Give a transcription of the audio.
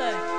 birthday.